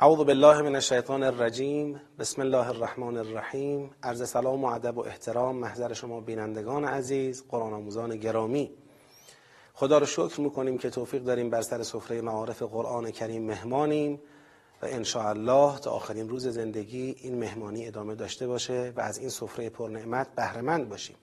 اعوذ بالله من الشیطان الرجیم. بسم الله الرحمن الرحیم. عرض سلام و ادب و احترام. محضر شما بینندگان عزیز قرآن آموزان گرامی. خدا رو شکر می‌کنیم که توفیق داریم بر سر سفره معارف قرآن کریم مهمانیم و ان الله تا آخرین روز زندگی این مهمانی ادامه داشته باشه و از این سفره پرنعمت بهره مند باشیم.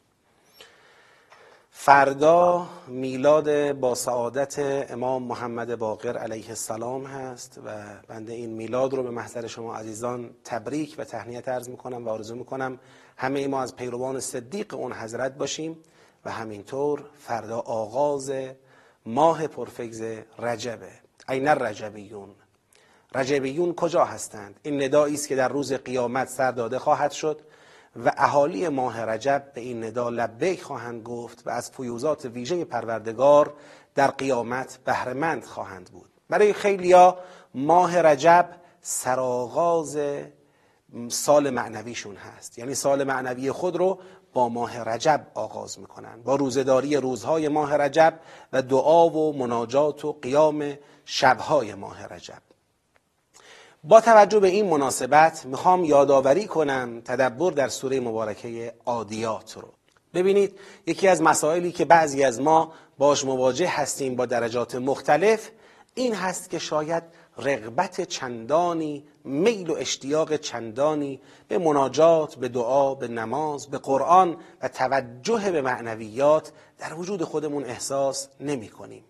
فردا میلاد با سعادت امام محمد باقر علیه السلام هست و بنده این میلاد رو به محضر شما عزیزان تبریک و تهنیت عرض می‌کنم و آرزو می‌کنم همه ما از پیروان صدیق اون حضرت باشیم و همینطور فردا آغاز ماه پرفگز رجبه این رجبیون. رجبیون کجا هستند؟ این ندایی است که در روز قیامت سر داده خواهد شد. و اهالی ماه رجب به این ندا لبیک خواهند گفت و از فیوزات ویژه پروردگار در قیامت بهرهمند خواهند بود. برای خیلیا ماه رجب سرآغاز سال معنویشون هست. یعنی سال معنوی خود رو با ماه رجب آغاز می‌کنن. با روزداری روزهای ماه رجب و دعا و مناجات و قیام شبهای ماه رجب. با توجه به این مناسبت می‌خوام یادآوری کنم تدبر در سوره مبارکه عادیات رو. ببینید یکی از مسائلی که بعضی از ما باش مواجه هستیم با درجات مختلف این هست که شاید رغبت چندانی میل و اشتیاق چندانی به مناجات به دعا به نماز به قرآن و توجه به معنویات در وجود خودمون احساس نمی کنیم.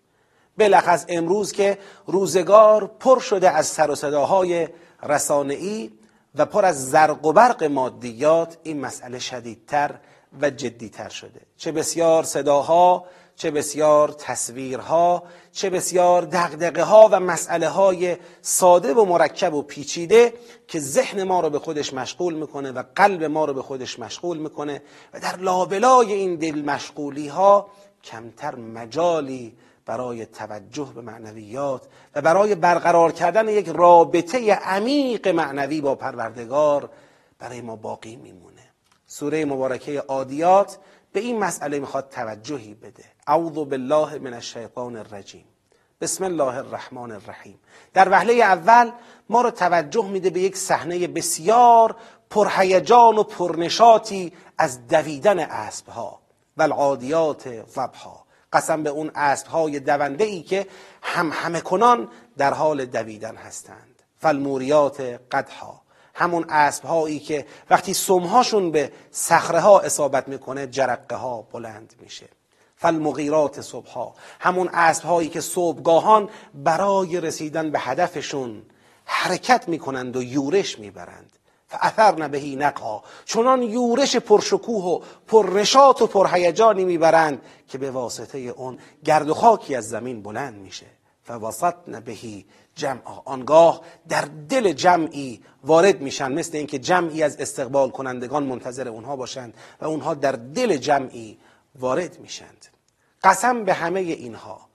بلخص امروز که روزگار پر شده از سر و صداهای رسانه‌ای و پر از زرق و برق مادیات این مسئله شدیدتر و جدیتر شده. چه بسیار صداها چه بسیار تصویرها چه بسیار دقدقه ها و مسئله های ساده و مرکب و پیچیده که ذهن ما رو به خودش مشغول می‌کنه و قلب ما رو به خودش مشغول می‌کنه و در لابلای این دل مشغولی ها کمتر مجالی برای توجه به معنویات و برای برقرار کردن یک رابطه عمیق معنوی با پروردگار برای ما باقی میمونه. سوره مبارکه عادیات به این مسئله می‌خواد توجهی بده. اعوذ بالله من الشیطان الرجیم. بسم الله الرحمن الرحیم. در وهله اول ما رو توجه میده به یک صحنه بسیار پرهیجان و پرنشاطی از دویدن اسبها و العادیات ضبها قسم به اون اسب های دونده ای که هم همه کنان در حال دویدن هستند. فالموریات قدها همون اسب هایی که وقتی سمهاشون به صخره ها اصابت می‌کنه جرقه ها بلند میشه. فالمغیرات صبحها همون اسب هایی که صبحگاهان برای رسیدن به هدفشون حرکت می‌کنند و یورش می‌برند. فاثرن بهی نقا چنان یورش پرشکوه و پرنشاط و پرهیجانی می‌برند که به واسطه اون گرد و خاکی از زمین بلند میشه. فوسطن بهی جمعا. آنگاه در دل جمعی وارد میشن مثل اینکه جمعی از استقبال کنندگان منتظر اونها باشند و اونها در دل جمعی وارد میشند. قسم به همه اینها.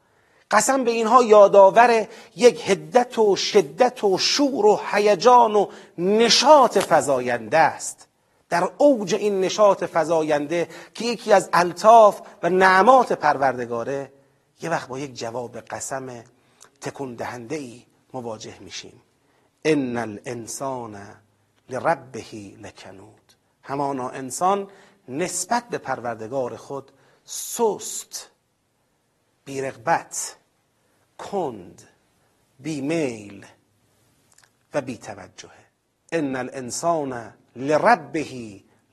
قسم به اینها یادآور یک هدت و شدت و شور و هیجان و نشاط فزاینده است. در اوج این نشاط فزاینده که یکی از الطاف و نعمات پروردگاره یه وقت با یک جواب قسم تکون دهنده ای مواجه میشیم. ان الانسان لربه لکنود. همانا انسان نسبت به پروردگار خود سست بیرغبت کند بیمیل و بی توجهه ان الانسان لربه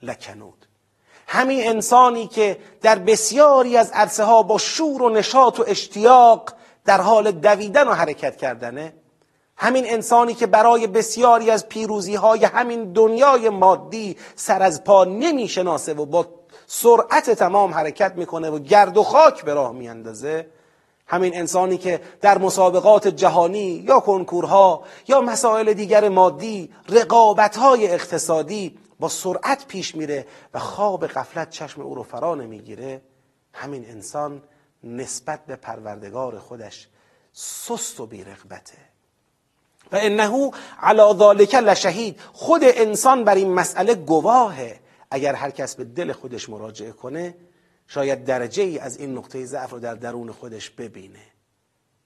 لکنود. همین انسانی که در بسیاری از عرصه ها با شور و نشاط و اشتیاق در حال دویدن و حرکت کردنه همین انسانی که برای بسیاری از پیروزی های همین دنیای مادی سر از پا نمی‌شناسه و با سرعت تمام حرکت می‌کنه و گرد و خاک به راه میاندازه. همین انسانی که در مسابقات جهانی یا کنکورها یا مسائل دیگر مادی رقابتهای اقتصادی با سرعت پیش میره و خواب غفلت چشم او رو فرا نمی‌گیره همین انسان نسبت به پروردگار خودش سست و بیرغبته. و انه علی ذالک لشهید. خود انسان بر این مسئله گواهه. اگر هر کس به دل خودش مراجعه کنه شاید درجه ای از این نقطه ضعف رو در درون خودش ببینه.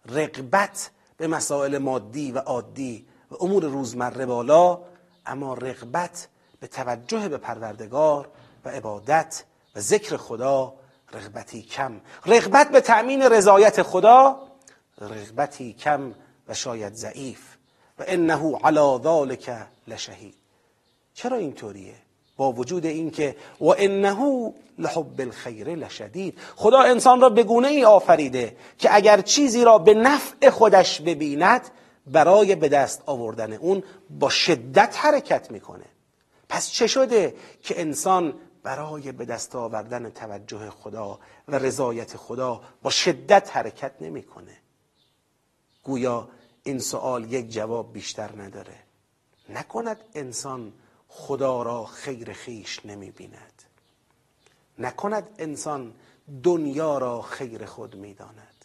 رقبت به مسائل مادی و عادی و امور روزمره بالا اما رغبت به توجه به پروردگار و عبادت و ذکر خدا رغبتی کم. رغبت به تأمین رضایت خدا رغبتی کم و شاید ضعیف. و انه علی ذلک لشهید. چرا اینطوریه؟ با وجود اینکه و انه لحب الخیر لشدید خدا انسان را به گونه ای آفریده که اگر چیزی را به نفع خودش ببیند برای به دست آوردن اون با شدت حرکت می‌کنه. پس چه شده که انسان برای به دست آوردن توجه خدا و رضایت خدا با شدت حرکت نمی‌کنه؟ گویا این سوال یک جواب بیشتر نداره. نکند انسان خدا را خیر خیش نمی بیند نکند انسان دنیا را خیر خود می داند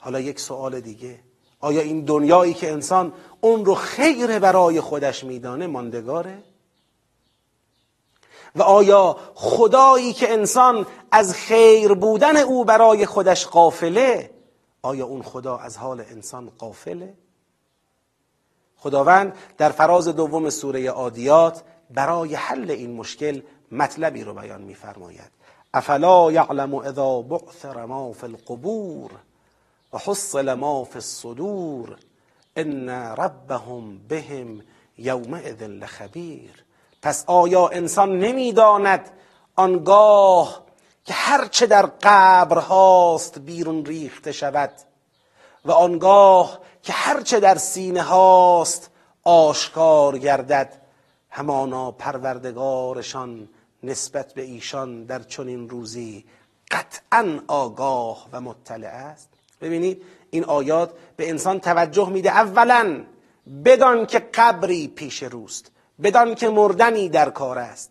حالا یک سوال دیگه. آیا این دنیایی که انسان اون رو خیر برای خودش میدانه ماندگاره؟ و آیا خدایی که انسان از خیر بودن او برای خودش قافله آیا اون خدا از حال انسان قافله؟ خداوند در فراز دوم سوره عادیات برای حل این مشکل مطلبی رو بیان میفرماید. افلا یعلم اذا بعثر ما فی القبور و حصل ما فی الصدور ان ربهم بهم یومئذ لخبیر. پس آیا انسان نمی‌داند آنگاه که هرچه در قبر هاست بیرون ریخته شود و آنگاه که هرچه در سینه هاست آشکار گردد همانا پروردگارشان نسبت به ایشان در چنین روزی قطعا آگاه و مطلع است. ببینید این آیات به انسان توجه میده. اولا بدان که قبری پیش روست بدان که مردنی در کار است.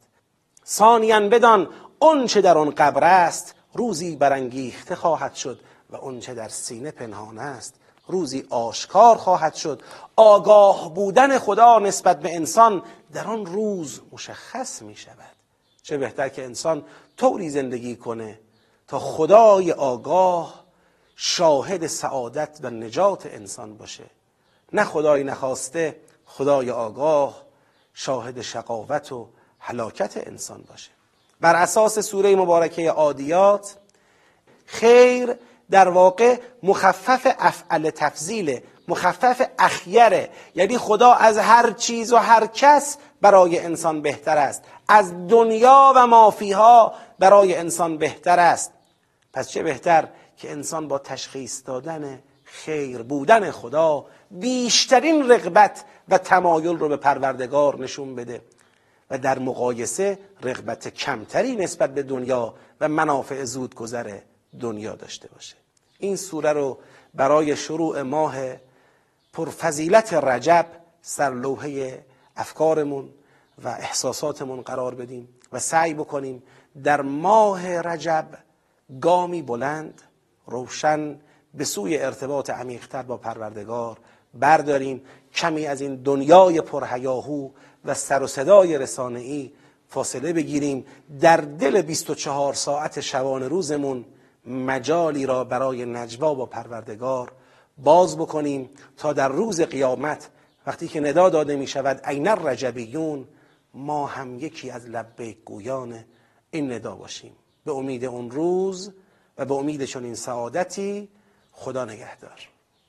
ثانیا بدان اون چه در آن قبر است روزی برانگیخته خواهد شد. و اون چه در سینه پنهان است روزی آشکار خواهد شد. آگاه بودن خدا نسبت به انسان در آن روز مشخص می شود. چه بهتر که انسان طوری زندگی کنه تا خدای آگاه شاهد سعادت و نجات انسان باشه. نه خدای نخواسته خدای آگاه شاهد شقاوت و هلاکت انسان باشه. بر اساس سوره مبارکه عادیات خیر در واقع مخفف افعل تفضیله مخفف اخیره. یعنی خدا از هر چیز و هر کس برای انسان بهتر است. از دنیا و مافیها برای انسان بهتر است. پس چه بهتر که انسان با تشخیص دادن خیر بودن خدا بیشترین رغبت و تمایل رو به پروردگار نشون بده و در مقایسه رغبت کمتری نسبت به دنیا و منافع زود گذره دنیا داشته باشه. این سوره رو برای شروع ماه پرفضیلت رجب سر لوحه افکارمون و احساساتمون قرار بدیم و سعی بکنیم در ماه رجب گامی بلند روشن به سوی ارتباط عمیقتر با پروردگار برداریم. کمی از این دنیای پرهیاهو و سر و صدای رسانه‌ای فاصله بگیریم. در دل 24 ساعت شبانه روزمون مجالی را برای نجوا با پروردگار باز بکنیم تا در روز قیامت وقتی که ندا داده می شود این رجبیون ما هم یکی از لبه گویان این ندا باشیم. به امید اون روز و به امید چون این سعادتی خدا نگهدار.